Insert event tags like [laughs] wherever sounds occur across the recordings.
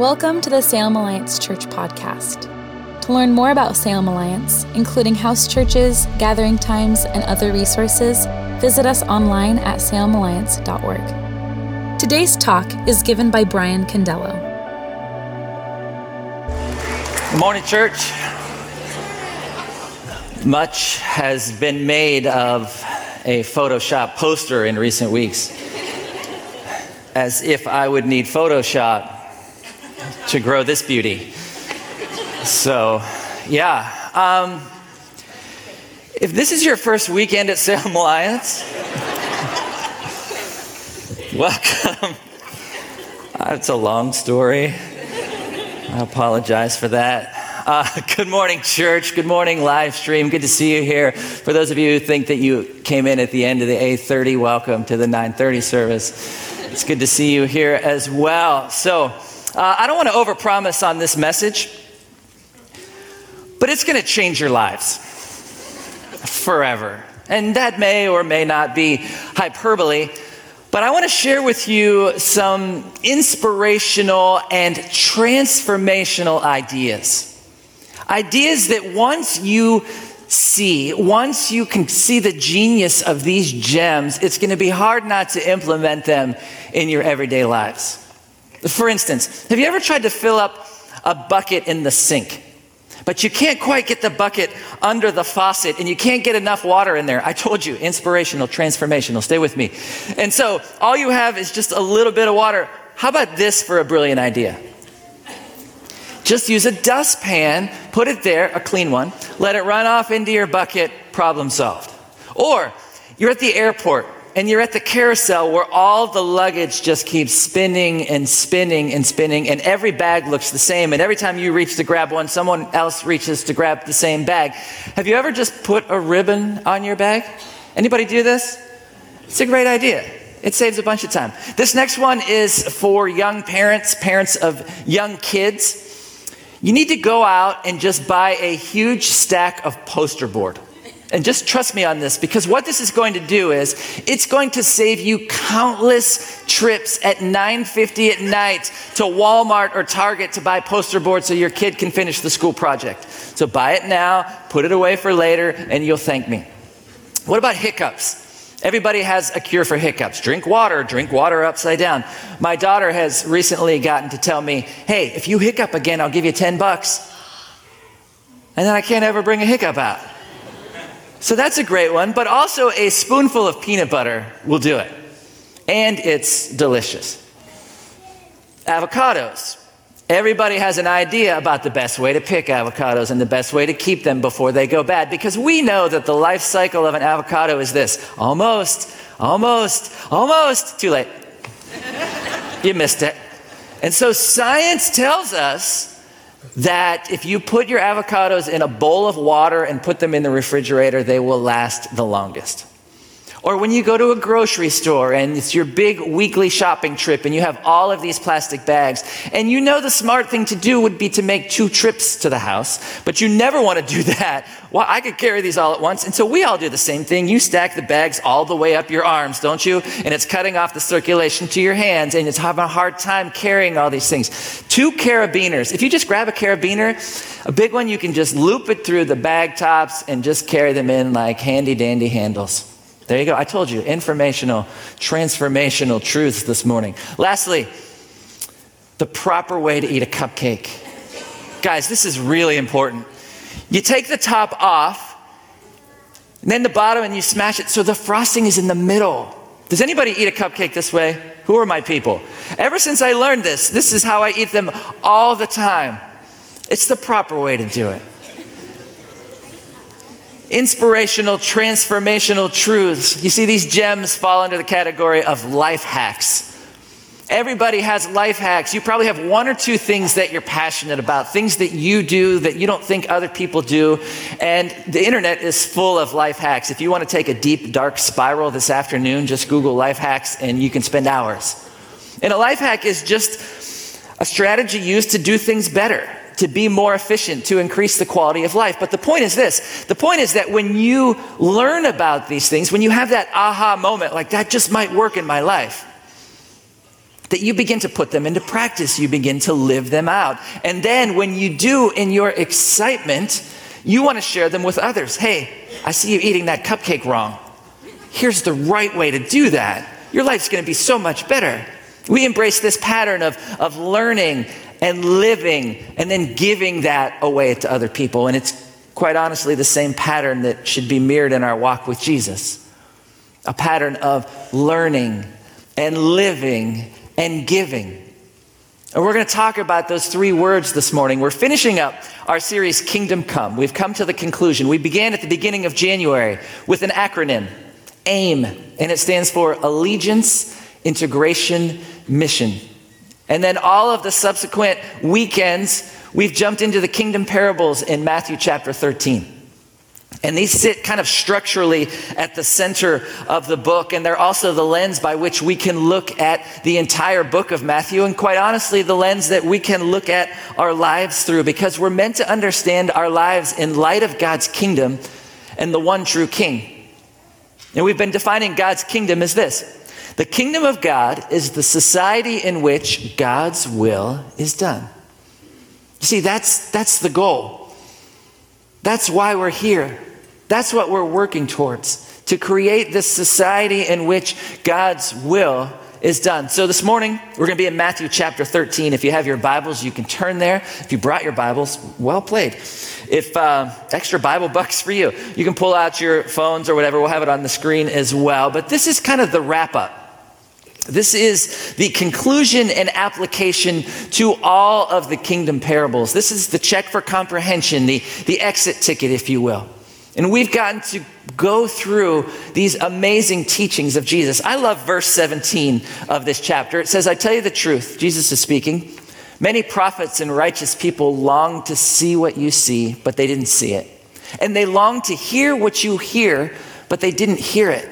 Welcome to the Salem Alliance Church podcast. To learn more about Salem Alliance, including house churches, gathering times, and other resources, visit us online at salemalliance.org. Today's talk is given by Brian Condello. Good morning, church. Much has been made of a Photoshop poster in recent weeks, as if I would need Photoshop to grow this beauty. So, yeah. Um, if this is your first weekend at Salem Alliance, [laughs] welcome. It's a long story. I apologize for that. Uh, good morning, church. Good morning, live stream. Good to see you here. For those of you who think that you came in at the end of the 8:30, welcome to the 9:30 service. It's good to see you here as well. So, uh, I don't want to overpromise on this message, but it's going to change your lives forever. And that may or may not be hyperbole, but I want to share with you some inspirational and transformational ideas. Ideas that once you see, once you can see the genius of these gems, it's going to be hard not to implement them in your everyday lives. For instance, have you ever tried to fill up a bucket in the sink? But you can't quite get the bucket under the faucet and you can't get enough water in there. I told you, inspirational, transformational. Stay with me. And so all you have is just a little bit of water. How about this for a brilliant idea? Just use a dustpan, put it there, a clean one, let it run off into your bucket, problem solved. Or you're at the airport and you're at the carousel where all the luggage just keeps spinning and spinning and spinning, and every bag looks the same. And every time you reach to grab one, someone else reaches to grab the same bag. Have you ever just put a ribbon on your bag? Anybody do this? It's a great idea. It saves a bunch of time. This next one is for young parents, parents of young kids. You need to go out and just buy a huge stack of poster board. And just trust me on this because what this is going to do is it's going to save you countless trips at 9:50 at night to Walmart or Target to buy poster board so your kid can finish the school project. So buy it now, put it away for later and you'll thank me. What about hiccups? Everybody has a cure for hiccups. Drink water, drink water upside down. My daughter has recently gotten to tell me, "Hey, if you hiccup again, I'll give you 10 bucks." And then I can't ever bring a hiccup out. So that's a great one, but also a spoonful of peanut butter will do it. And it's delicious. Avocados. Everybody has an idea about the best way to pick avocados and the best way to keep them before they go bad because we know that the life cycle of an avocado is this almost, almost, almost, too late. you missed it. And so science tells us that if you put your avocados in a bowl of water and put them in the refrigerator, they will last the longest. Or when you go to a grocery store and it's your big weekly shopping trip and you have all of these plastic bags, and you know the smart thing to do would be to make two trips to the house, but you never want to [laughs] do that. Well, I could carry these all at once. And so we all do the same thing. You stack the bags all the way up your arms, don't you? And it's cutting off the circulation to your hands and it's having a hard time carrying all these things. Two carabiners. If you just grab a carabiner, a big one, you can just loop it through the bag tops and just carry them in like handy dandy handles. There you go. I told you, informational, transformational truths this morning. Lastly, the proper way to eat a cupcake. Guys, this is really important. You take the top off, and then the bottom, and you smash it so the frosting is in the middle. Does anybody eat a cupcake this way? Who are my people? Ever since I learned this, this is how I eat them all the time. It's the proper way to do it inspirational, transformational truths. You see, these gems fall under the category of life hacks. Everybody has life hacks. You probably have one or two things that you're passionate about, things that you do that you don't think other people do. And the internet is full of life hacks. If you want to take a deep, dark spiral this afternoon, just Google life hacks and you can spend hours. And a life hack is just a strategy used to do things better to be more efficient, to increase the quality of life. But the point is this the point is that when you learn about these things, when you have that aha moment, like that just might work in my life, that you begin to put them into practice. You begin to live them out. And then when you do in your excitement, you want to share them with others. Hey, I see you eating that cupcake wrong. Here's the right way to do that. Your life's going to be so much better. We embrace this pattern of, of learning and living and then giving that away to other people. And it's quite honestly the same pattern that should be mirrored in our walk with Jesus a pattern of learning and living and giving. And we're going to talk about those three words this morning. We're finishing up our series, Kingdom Come. We've come to the conclusion. We began at the beginning of January with an acronym, AIM, and it stands for Allegiance, Integration, Mission. And then all of the subsequent weekends, we've jumped into the kingdom parables in Matthew chapter 13. And these sit kind of structurally at the center of the book, and they're also the lens by which we can look at the entire book of Matthew, and quite honestly, the lens that we can look at our lives through, because we're meant to understand our lives in light of God's kingdom and the one true king. And we've been defining God's kingdom as this the kingdom of God is the society in which God's will is done. You see, that's, that's the goal. That's why we're here. That's what we're working towards to create this society in which God's will is done. So this morning, we're going to be in Matthew chapter 13. If you have your Bibles, you can turn there. If you brought your Bibles, well played. If uh, extra Bible bucks for you, you can pull out your phones or whatever. We'll have it on the screen as well. But this is kind of the wrap up. This is the conclusion and application to all of the kingdom parables. This is the check for comprehension, the, the exit ticket, if you will. And we've gotten to go through these amazing teachings of Jesus. I love verse 17 of this chapter. It says, I tell you the truth, Jesus is speaking. Many prophets and righteous people long to see what you see, but they didn't see it. And they long to hear what you hear, but they didn't hear it.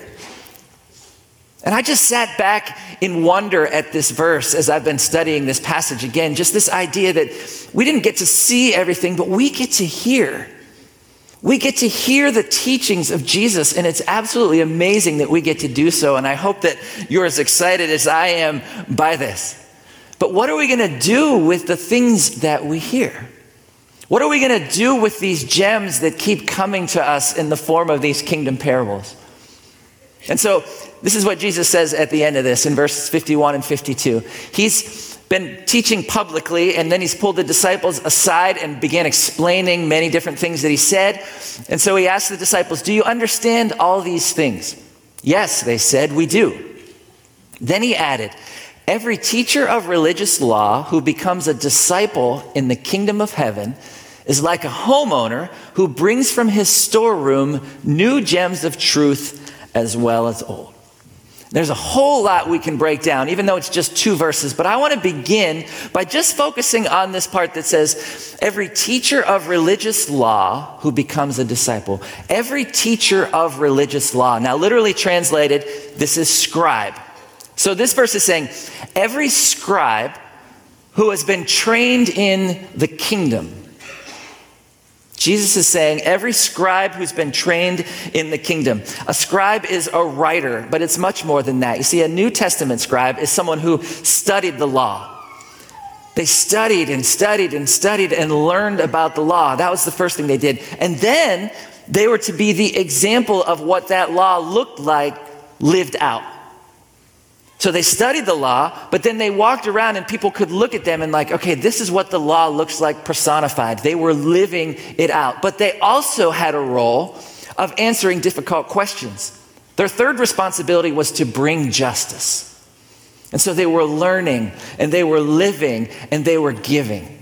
And I just sat back in wonder at this verse as I've been studying this passage again. Just this idea that we didn't get to see everything, but we get to hear. We get to hear the teachings of Jesus, and it's absolutely amazing that we get to do so. And I hope that you're as excited as I am by this. But what are we going to do with the things that we hear? What are we going to do with these gems that keep coming to us in the form of these kingdom parables? And so, this is what Jesus says at the end of this in verses 51 and 52. He's been teaching publicly, and then he's pulled the disciples aside and began explaining many different things that he said. And so he asked the disciples, Do you understand all these things? Yes, they said, We do. Then he added, Every teacher of religious law who becomes a disciple in the kingdom of heaven is like a homeowner who brings from his storeroom new gems of truth as well as old. There's a whole lot we can break down, even though it's just two verses. But I want to begin by just focusing on this part that says, every teacher of religious law who becomes a disciple. Every teacher of religious law. Now, literally translated, this is scribe. So this verse is saying, every scribe who has been trained in the kingdom Jesus is saying every scribe who's been trained in the kingdom. A scribe is a writer, but it's much more than that. You see, a New Testament scribe is someone who studied the law. They studied and studied and studied and learned about the law. That was the first thing they did. And then they were to be the example of what that law looked like lived out. So they studied the law, but then they walked around and people could look at them and, like, okay, this is what the law looks like personified. They were living it out. But they also had a role of answering difficult questions. Their third responsibility was to bring justice. And so they were learning and they were living and they were giving.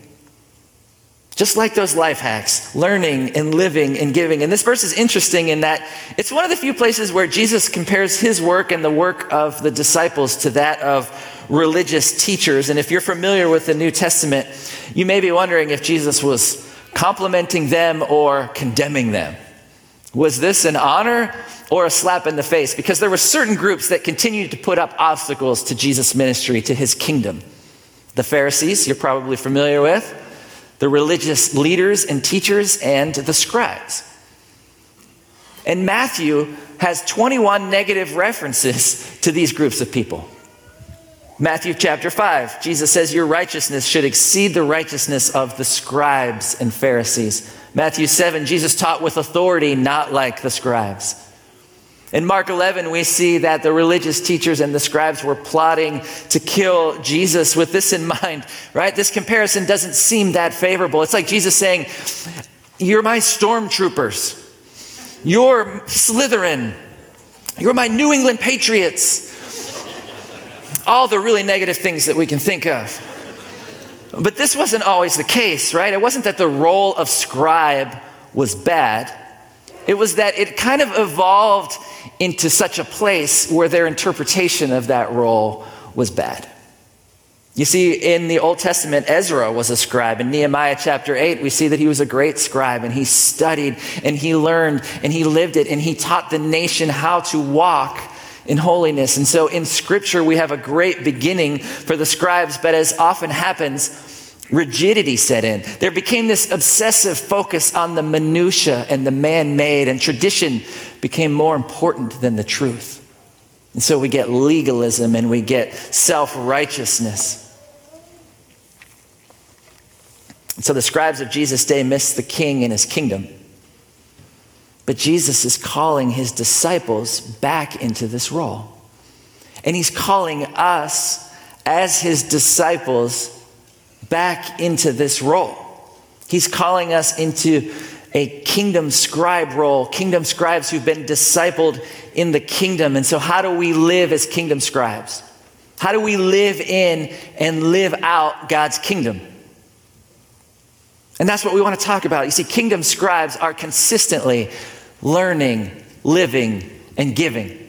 Just like those life hacks, learning and living and giving. And this verse is interesting in that it's one of the few places where Jesus compares his work and the work of the disciples to that of religious teachers. And if you're familiar with the New Testament, you may be wondering if Jesus was complimenting them or condemning them. Was this an honor or a slap in the face? Because there were certain groups that continued to put up obstacles to Jesus' ministry, to his kingdom. The Pharisees, you're probably familiar with the religious leaders and teachers, and the scribes. And Matthew has 21 negative references to these groups of people. Matthew chapter 5, Jesus says, Your righteousness should exceed the righteousness of the scribes and Pharisees. Matthew 7, Jesus taught with authority, not like the scribes. In Mark 11, we see that the religious teachers and the scribes were plotting to kill Jesus with this in [laughs] mind, right? This comparison doesn't seem that favorable. It's like Jesus saying, You're my stormtroopers. You're Slytherin. You're my New England Patriots. All the really negative things that we can think of. But this wasn't always the case, right? It wasn't that the role of scribe was bad. It was that it kind of evolved into such a place where their interpretation of that role was bad. You see, in the Old Testament, Ezra was a scribe. In Nehemiah chapter 8, we see that he was a great scribe and he studied and he learned and he lived it and he taught the nation how to walk in holiness. And so in scripture, we have a great beginning for the scribes, but as often happens, rigidity set in. There became this obsessive focus on the minutia and the man-made, and tradition became more important than the truth. And so we get legalism and we get self-righteousness. So the scribes of Jesus' day missed the king and his kingdom. But Jesus is calling his disciples back into this role. And he's calling us as his disciples back into this role. He's calling us into a kingdom scribe role, kingdom scribes who've been discipled in the kingdom. And so, how do we live as kingdom scribes? How do we live in and live out God's kingdom? And that's what we want to talk about. You see, kingdom scribes are consistently learning, living, and giving.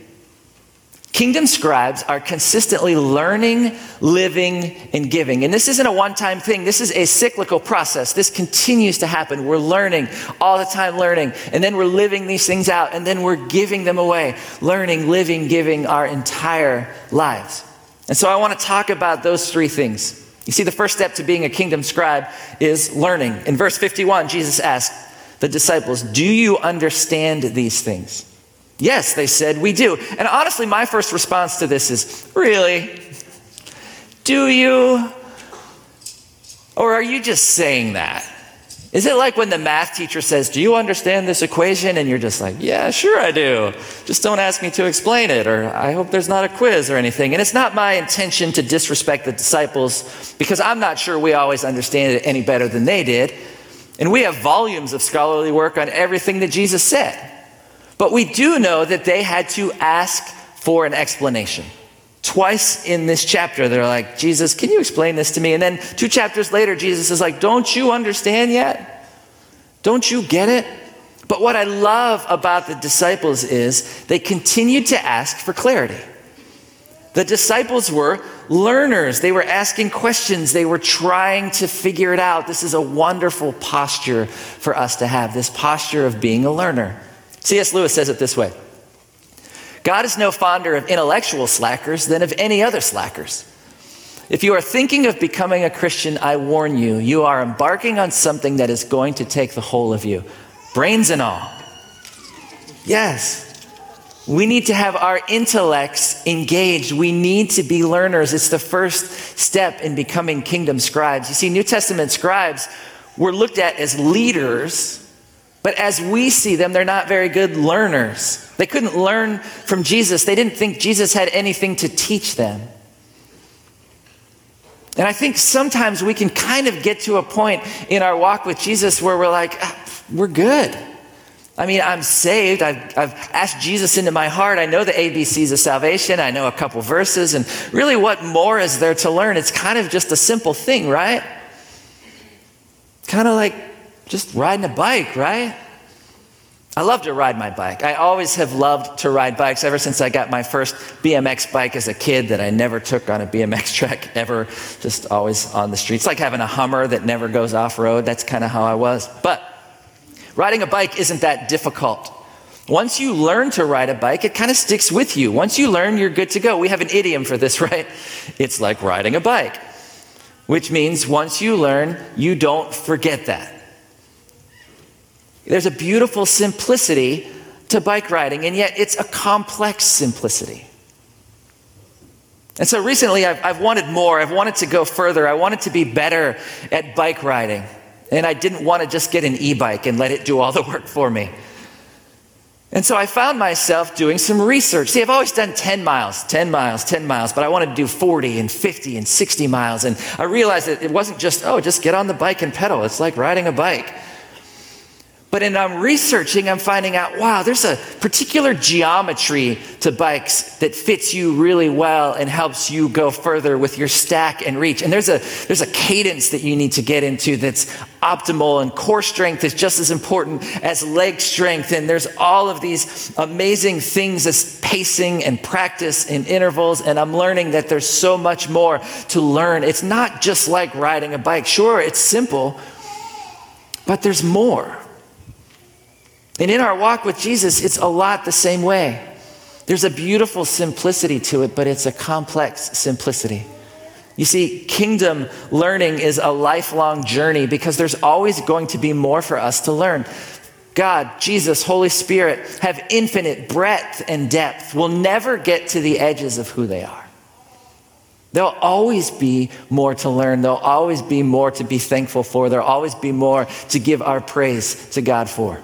Kingdom scribes are consistently learning, living, and giving. And this isn't a one time thing, this is a cyclical process. This continues to happen. We're learning, all the time learning, and then we're living these things out, and then we're giving them away. Learning, living, giving our entire lives. And so I want to talk about those three things. You see, the first step to being a kingdom scribe is learning. In verse 51, Jesus asked, the disciples, Do you understand these things? Yes, they said, We do. And honestly, my first response to this is, Really? Do you? Or are you just saying that? Is it like when the math teacher says, Do you understand this equation? And you're just like, Yeah, sure I do. Just don't ask me to explain it, or I hope there's not a quiz or anything. And it's not my intention to disrespect the disciples because I'm not sure we always understand it any better than they did. And we have volumes of scholarly work on everything that Jesus said. But we do know that they had to ask for an explanation. Twice in this chapter, they're like, Jesus, can you explain this to me? And then two chapters later, Jesus is like, Don't you understand yet? Don't you get it? But what I love about the disciples is they continued to ask for clarity. The disciples were learners. They were asking questions. They were trying to figure it out. This is a wonderful posture for us to have, this posture of being a learner. C.S. Lewis says it this way God is no fonder of intellectual slackers than of any other slackers. If you are thinking of becoming a Christian, I warn you, you are embarking on something that is going to take the whole of you, brains and all. Yes, we need to have our intellects engaged. We need to be learners. It's the first step in becoming kingdom scribes. You see, New Testament scribes were looked at as leaders, but as we see them, they're not very good learners. They couldn't learn from Jesus, they didn't think Jesus had anything to teach them. And I think sometimes we can kind of get to a point in our walk with Jesus where we're like, ah, we're good. I mean, I'm saved. I've, I've, asked Jesus into my heart. I know the ABCs of salvation. I know a couple verses. And really, what more is there to learn? It's kind of just a simple thing, right? Kind of like just riding a bike, right? I love to ride my bike. I always have loved to ride bikes ever since I got my first BMX bike as a kid that I never took on a BMX [laughs] track ever, just always on the streets. Like having a Hummer that never goes off road. That's kind of how I was. But Riding a bike isn't that difficult. Once you learn to ride a bike, it kind of sticks with you. Once you learn, you're good to go. We have an idiom for this, [laughs] right? It's like riding a bike, which means once you learn, you don't forget that. There's a beautiful simplicity to bike riding, and yet it's a complex simplicity. And so recently I've, I've wanted more. I've wanted to go further. I wanted to be better at bike riding. And I didn't want to just get an e bike and let it do all the work for me. And so I found myself doing some research. See, I've always done 10 miles, 10 miles, 10 miles, but I wanted to do 40 and 50 and 60 miles. And I realized that it wasn't just, oh, just get on the bike and pedal. It's like riding a bike. But in I'm researching, I'm finding out, wow, there's a particular geometry to bikes that fits you really well and helps you go further with your stack and reach. And there's a there's a cadence that you need to get into that's optimal and core strength is just as important as leg strength. And there's all of these amazing things as pacing and practice in intervals. And I'm learning that there's so much more to learn. It's not just like riding a bike. Sure, it's simple, but there's more. And in our walk with Jesus, it's a lot the same way. There's a beautiful simplicity to it, but it's a complex simplicity. You see, kingdom learning is a lifelong journey because there's always going to be more for us to learn. God, Jesus, Holy Spirit have infinite breadth and depth. We'll never get to the edges of who they are. There'll always be more to learn. There'll always be more to be thankful for. There'll always be more to give our praise to God for.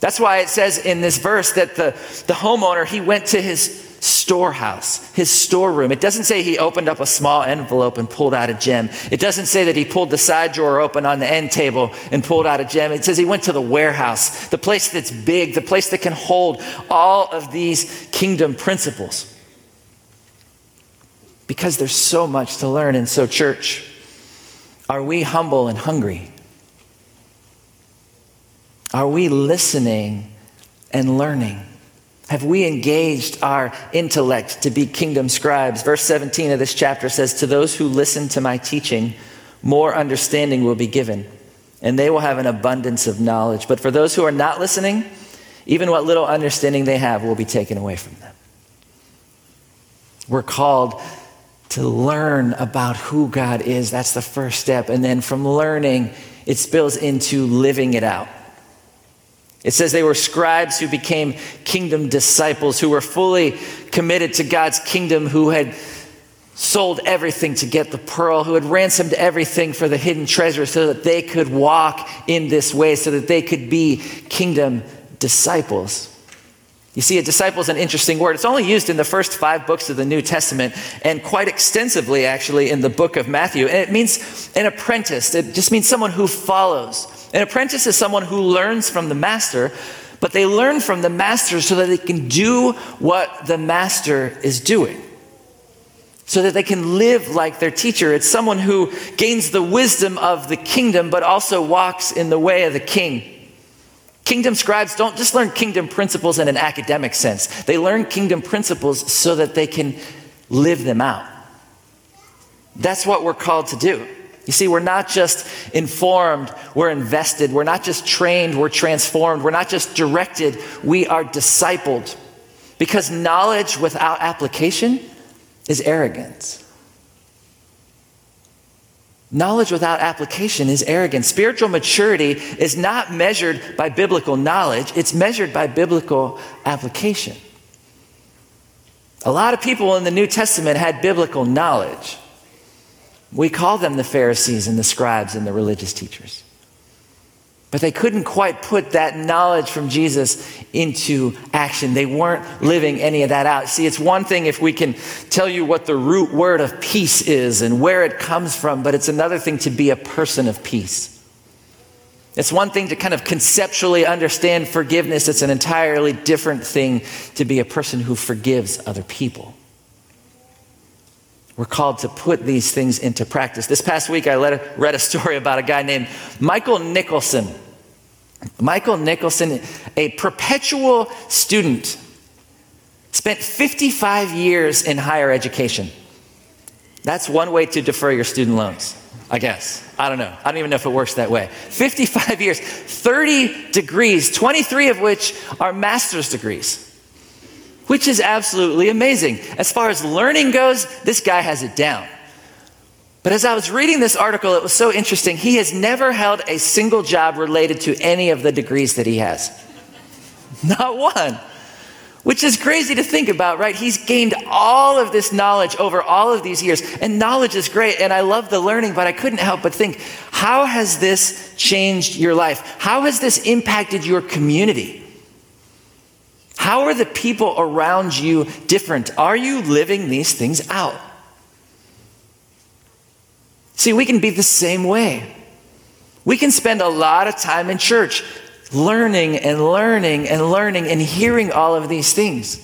That's why it says in this verse that the, the homeowner, he went to his storehouse, his storeroom. It doesn't say he opened up a small envelope and pulled out a gem. It doesn't say that he pulled the side drawer open on the end table and pulled out a gem. It says he went to the warehouse, the place that's big, the place that can hold all of these kingdom principles. Because there's so much to learn. And so, church, are we humble and hungry? Are we listening and learning? Have we engaged our intellect to be kingdom scribes? Verse 17 of this chapter says, To those who listen to my teaching, more understanding will be given, and they will have an abundance of knowledge. But for those who are not listening, even what little understanding they have will be taken away from them. We're called to learn about who God is. That's the first step. And then from learning, it spills into living it out. It says they were scribes who became kingdom disciples, who were fully committed to God's kingdom, who had sold everything to get the pearl, who had ransomed everything for the hidden treasure so that they could walk in this way, so that they could be kingdom disciples. You see, a disciple is an interesting word. It's only used in the first five books of the New Testament and quite extensively, actually, in the book of Matthew. And it means an apprentice, it just means someone who follows. An apprentice is someone who learns from the master, but they learn from the master so that they can do what the master is doing. So that they can live like their teacher. It's someone who gains the wisdom of the kingdom, but also walks in the way of the king. Kingdom scribes don't just learn kingdom principles in an academic sense, they learn kingdom principles so that they can live them out. That's what we're called to do. You see, we're not just informed, we're invested. We're not just trained, we're transformed. We're not just directed, we are discipled. Because knowledge without application is arrogance. Knowledge without application is arrogance. Spiritual maturity is not measured by biblical knowledge, it's measured by biblical application. A lot of people in the New Testament had biblical knowledge. We call them the Pharisees and the scribes and the religious teachers. But they couldn't quite put that knowledge from Jesus into action. They weren't living any of that out. See, it's one thing if we can tell you what the root word of peace is and where it comes from, but it's another thing to be a person of peace. It's one thing to kind of conceptually understand forgiveness, it's an entirely different thing to be a person who forgives other people. We're called to put these things into practice. This past week, I read a story about a guy named Michael Nicholson. Michael Nicholson, a perpetual student, spent 55 years in higher education. That's one way to defer your student loans, I guess. I don't know. I don't even know if it works that way. 55 years, 30 degrees, 23 of which are master's degrees which is absolutely amazing. As far as learning goes, this guy has it down. But as I was reading this article, it was so interesting. He has never held a single job related to any of the degrees that he has. [laughs] Not one. which is crazy to think about, right? He's gained all of this knowledge over all of these years. And knowledge is great, and I love the learning, but I couldn't help but think, how has this changed your life? How has this impacted your community? How are the people around you different? Are you living these things out? See, we can be the same way. We can spend a lot of time in church learning and learning and learning and hearing all of these things.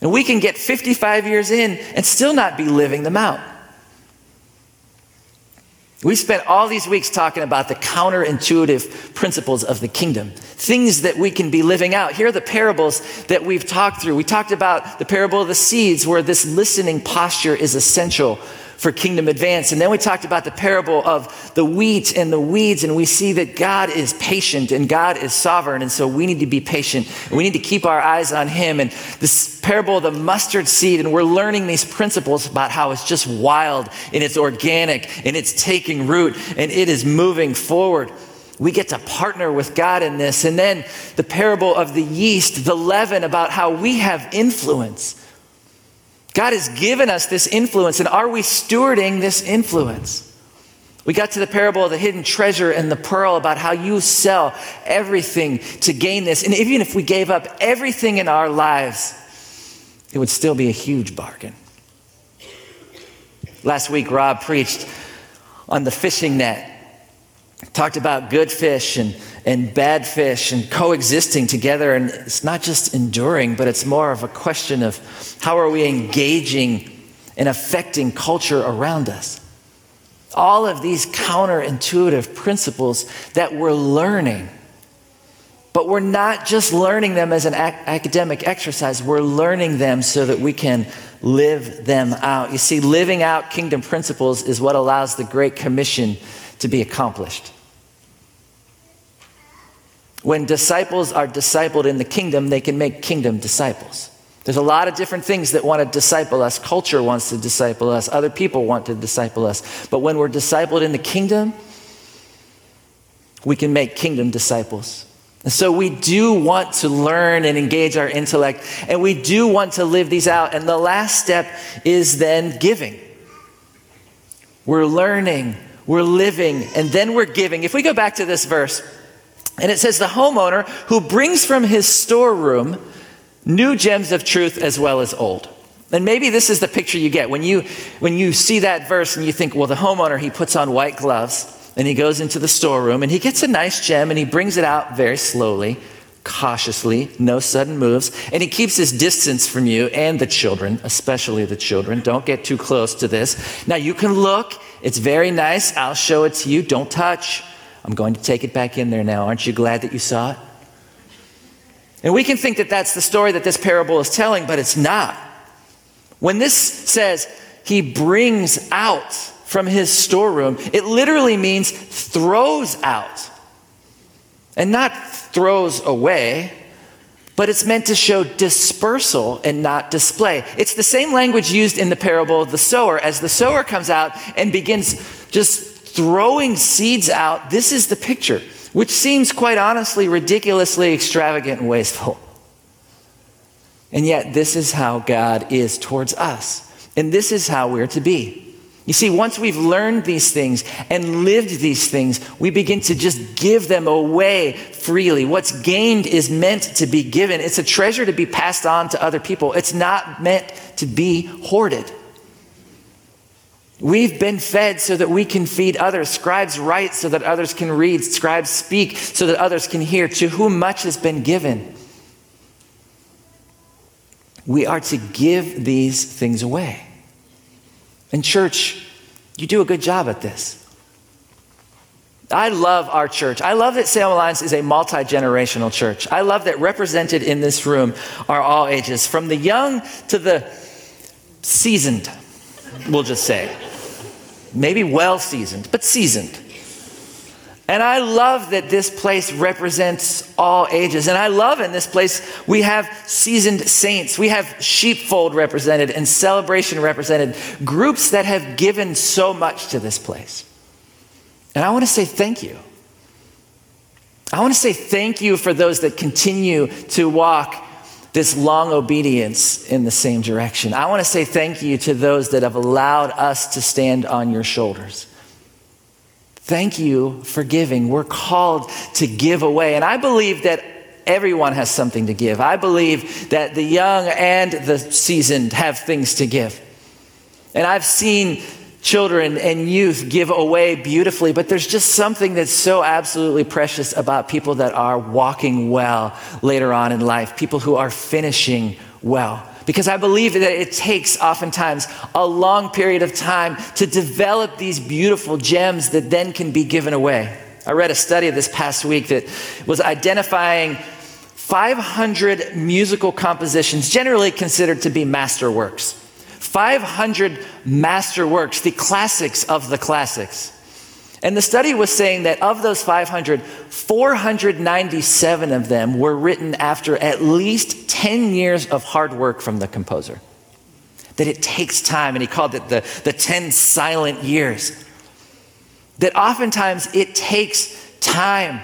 And we can get 55 years in and still not be living them out. We spent all these weeks talking about the counterintuitive principles of the kingdom, things that we can be living out. Here are the parables that we've talked through. We talked about the parable of the seeds, where this listening posture is essential for kingdom advance. And then we talked about the parable of the wheat and the weeds, and we see that God is patient and God is sovereign. And so we need to be patient. We need to keep our eyes on Him. And this parable of the mustard seed, and we're learning these principles about how it's just wild and it's organic and it's taking root and it is moving forward. We get to partner with God in this. And then the parable of the yeast, the leaven, about how we have influence God has given us this influence, and are we stewarding this influence? We got to the parable of the hidden treasure and the pearl about how you sell everything to gain this. And even if we gave up everything in our lives, it would still be a huge bargain. Last week, Rob preached on the fishing net, talked about good fish and and bad fish and coexisting together. And it's not just enduring, but it's more of a question of how are we engaging and affecting culture around us. All of these counterintuitive principles that we're learning. But we're not just learning them as an ac- academic exercise, we're learning them so that we can live them out. You see, living out kingdom principles is what allows the Great Commission to be accomplished. When disciples are discipled in the kingdom, they can make kingdom disciples. There's a lot of different things that want to disciple us. Culture wants to disciple us. Other people want to disciple us. But when we're discipled in the kingdom, we can make kingdom disciples. And so we do want to learn and engage our intellect, and we do want to live these out. And the last step is then giving. We're learning, we're living, and then we're giving. If we go back to this verse, and it says, the homeowner who brings from his storeroom new gems of truth as well as old. And maybe this is the picture you get when you, when you see that verse and you think, well, the homeowner, he puts on white gloves and he goes into the storeroom and he gets a nice gem and he brings it out very slowly, cautiously, no sudden moves, and he keeps his distance from you and the children, especially the children. Don't get too close to this. Now you can look, it's very nice. I'll show it to you. Don't touch. I'm going to take it back in there now. Aren't you glad that you saw it? And we can think that that's the story that this parable is telling, but it's not. When this says he brings out from his storeroom, it literally means throws out. And not throws away, but it's meant to show dispersal and not display. It's the same language used in the parable of the sower. As the sower comes out and begins just throwing seeds out, this is the picture, which seems quite honestly ridiculously extravagant and wasteful. And yet, this is how God is towards us. And this is how we're to be. You see, once we've learned these things and lived these things, we begin to just give them away freely. What's gained is meant to be given. It's a treasure to be passed on to other people. It's not meant to be hoarded. We've been fed so that we can feed others. Scribes write so that others can read. Scribes speak so that others can hear. To whom much has been given, we are to give these things away. And, church, you do a good job at this. I love our church. I love that Salem Alliance is a multi generational church. I love that represented in this room are all ages, from the young to the seasoned, we'll just say maybe well seasoned, but seasoned. And I love that this place represents all ages. And I love in this place we have seasoned saints, we have sheepfold represented and celebration represented, groups that have given so much to this place. And I want to say thank you. I want to say thank you for those that continue to walk this long obedience in the same direction. I want to say thank you to those that have allowed us to stand on your shoulders. Thank you for giving. We're called to give away. And I believe that everyone has something to give. I believe that the young and the seasoned have things to give. And I've seen children and youth give away beautifully, but there's just something that's so absolutely precious about people that are walking well later on in life, people who are finishing well. Because I believe that it takes oftentimes a long period of time to develop these beautiful gems that then can be given away. I read a study this past week that was identifying 500 musical compositions, generally considered to be masterworks 500 masterworks, the classics of the classics. And the study was saying that of those 500, 497 of them were written after at least 10 years of hard work from the composer. That it takes time, and he called it the, the 10 silent years. That oftentimes it takes time.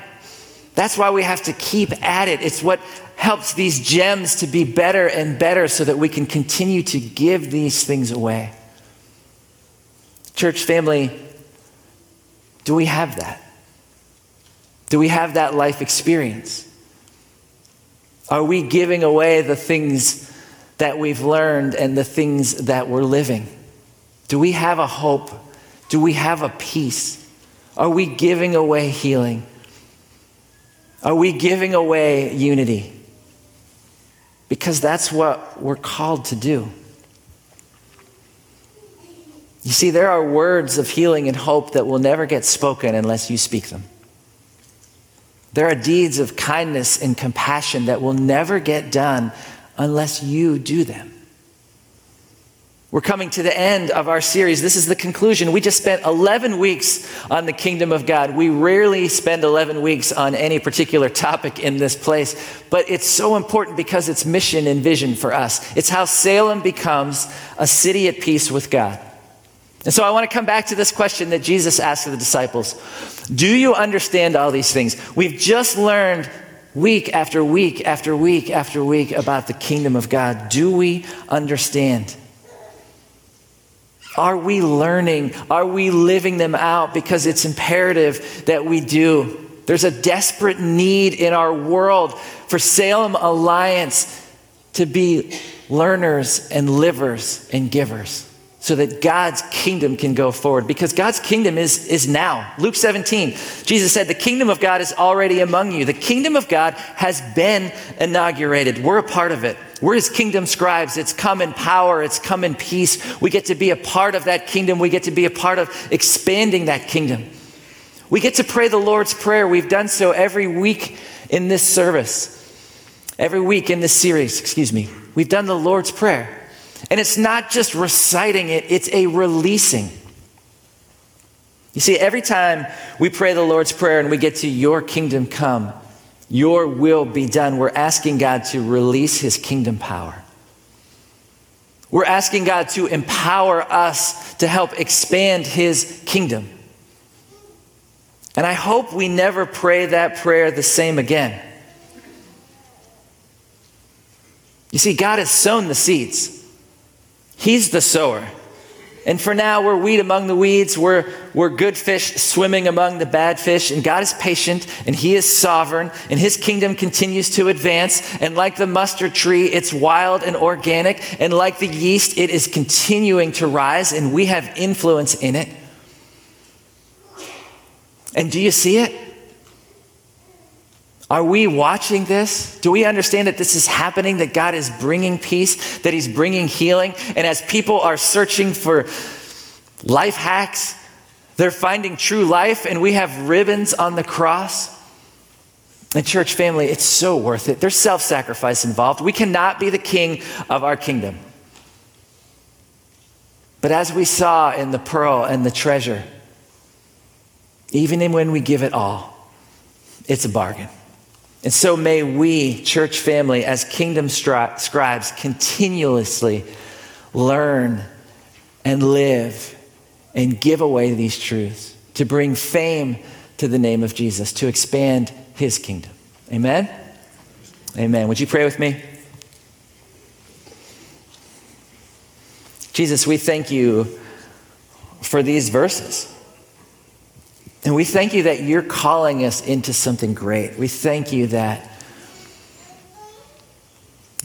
That's why we have to keep at it. It's what helps these gems to be better and better so that we can continue to give these things away. Church family, do we have that? Do we have that life experience? Are we giving away the things that we've learned and the things that we're living? Do we have a hope? Do we have a peace? Are we giving away healing? Are we giving away unity? because that's what we're called to do. You see, there are words of healing and hope that will never get spoken unless you speak them. There are deeds of kindness and compassion that will never get done unless you do them. We're coming to the end of our series. This is the conclusion. We just spent 11 weeks on the kingdom of God. We rarely spend 11 weeks on any particular topic in this place, but it's so important because it's mission and vision for us. It's how Salem becomes a city at peace with God. And so I want to come back to this question that Jesus asked the disciples Do you understand all these things? We've just learned week after week after week after week about the kingdom of God. Do we understand? Are we learning? Are we living them out? Because it's imperative that we do. There's a desperate need in our world for Salem Alliance to be learners and livers and givers so that God's kingdom can go forward. Because God's kingdom is, is now. Luke 17, Jesus said, The kingdom of God is already among you. The kingdom of God has been inaugurated. We're a part of it. We're his kingdom scribes. It's come in power, it's come in peace. We get to be a part of that kingdom. We get to be a part of expanding that kingdom. We get to pray the Lord's Prayer. We've done so every week in this service, every week in this series, excuse me. We've done the Lord's Prayer. And it's not just reciting it, it's a releasing. You see, every time we pray the Lord's Prayer and we get to your kingdom come, your will be done. We're asking God to release His kingdom power. We're asking God to empower us to help expand His kingdom. And I hope we never pray that prayer the same again. You see, God has sown the seeds, He's the sower. And for now, we're weed among the weeds. We're, we're good fish swimming among the bad fish. And God is patient and He is sovereign and His kingdom continues to advance. And like the mustard tree, it's wild and organic. And like the yeast, it is continuing to rise and we have influence in it. And do you see it? Are we watching this? Do we understand that this is happening, that God is bringing peace, that He's bringing healing? And as people are searching for life hacks, they're finding true life, and we have ribbons on the cross. And, church family, it's so worth it. There's self sacrifice involved. We cannot be the king of our kingdom. But as we saw in the pearl and the treasure, even when we give it all, it's a bargain. And so may we, church family, as kingdom scribes, continuously learn and live and give away these truths to bring fame to the name of Jesus, to expand his kingdom. Amen? Amen. Would you pray with me? Jesus, we thank you for these verses. And we thank you that you're calling us into something great. We thank you that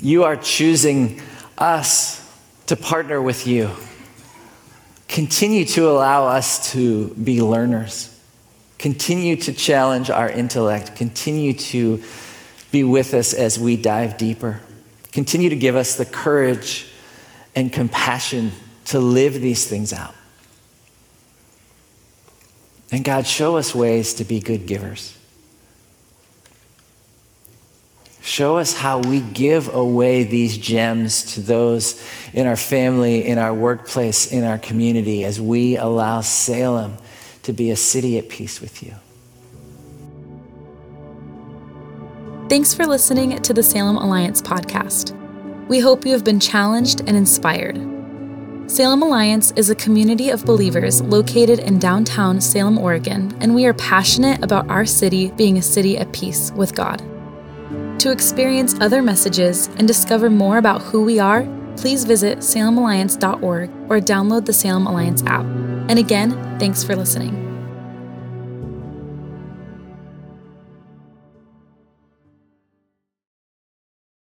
you are choosing us to partner with you. Continue to allow us to be learners. Continue to challenge our intellect. Continue to be with us as we dive deeper. Continue to give us the courage and compassion to live these things out. And God, show us ways to be good givers. Show us how we give away these gems to those in our family, in our workplace, in our community as we allow Salem to be a city at peace with you. Thanks for listening to the Salem Alliance podcast. We hope you have been challenged and inspired. Salem Alliance is a community of believers located in downtown Salem, Oregon, and we are passionate about our city being a city at peace with God. To experience other messages and discover more about who we are, please visit salemalliance.org or download the Salem Alliance app. And again, thanks for listening.